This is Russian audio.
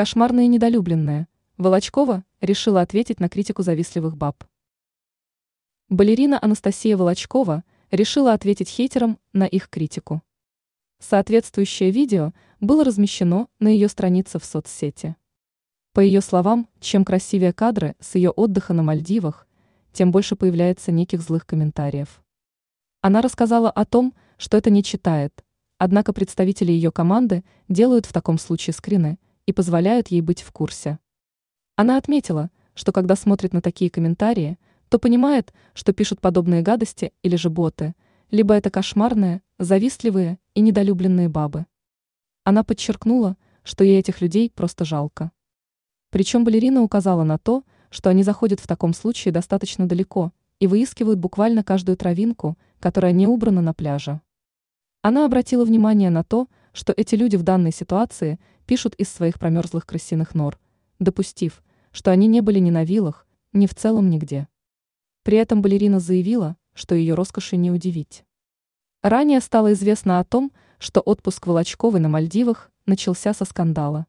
Кошмарные и недолюбленные. Волочкова решила ответить на критику завистливых баб. Балерина Анастасия Волочкова решила ответить хейтерам на их критику. Соответствующее видео было размещено на ее странице в соцсети. По ее словам, чем красивее кадры с ее отдыха на Мальдивах, тем больше появляется неких злых комментариев. Она рассказала о том, что это не читает, однако представители ее команды делают в таком случае скрины и позволяют ей быть в курсе. Она отметила, что когда смотрит на такие комментарии, то понимает, что пишут подобные гадости или же боты, либо это кошмарные, завистливые и недолюбленные бабы. Она подчеркнула, что ей этих людей просто жалко. Причем балерина указала на то, что они заходят в таком случае достаточно далеко и выискивают буквально каждую травинку, которая не убрана на пляже. Она обратила внимание на то, что эти люди в данной ситуации пишут из своих промерзлых крысиных нор, допустив, что они не были ни на вилах, ни в целом нигде. При этом балерина заявила, что ее роскоши не удивить. Ранее стало известно о том, что отпуск Волочковой на Мальдивах начался со скандала.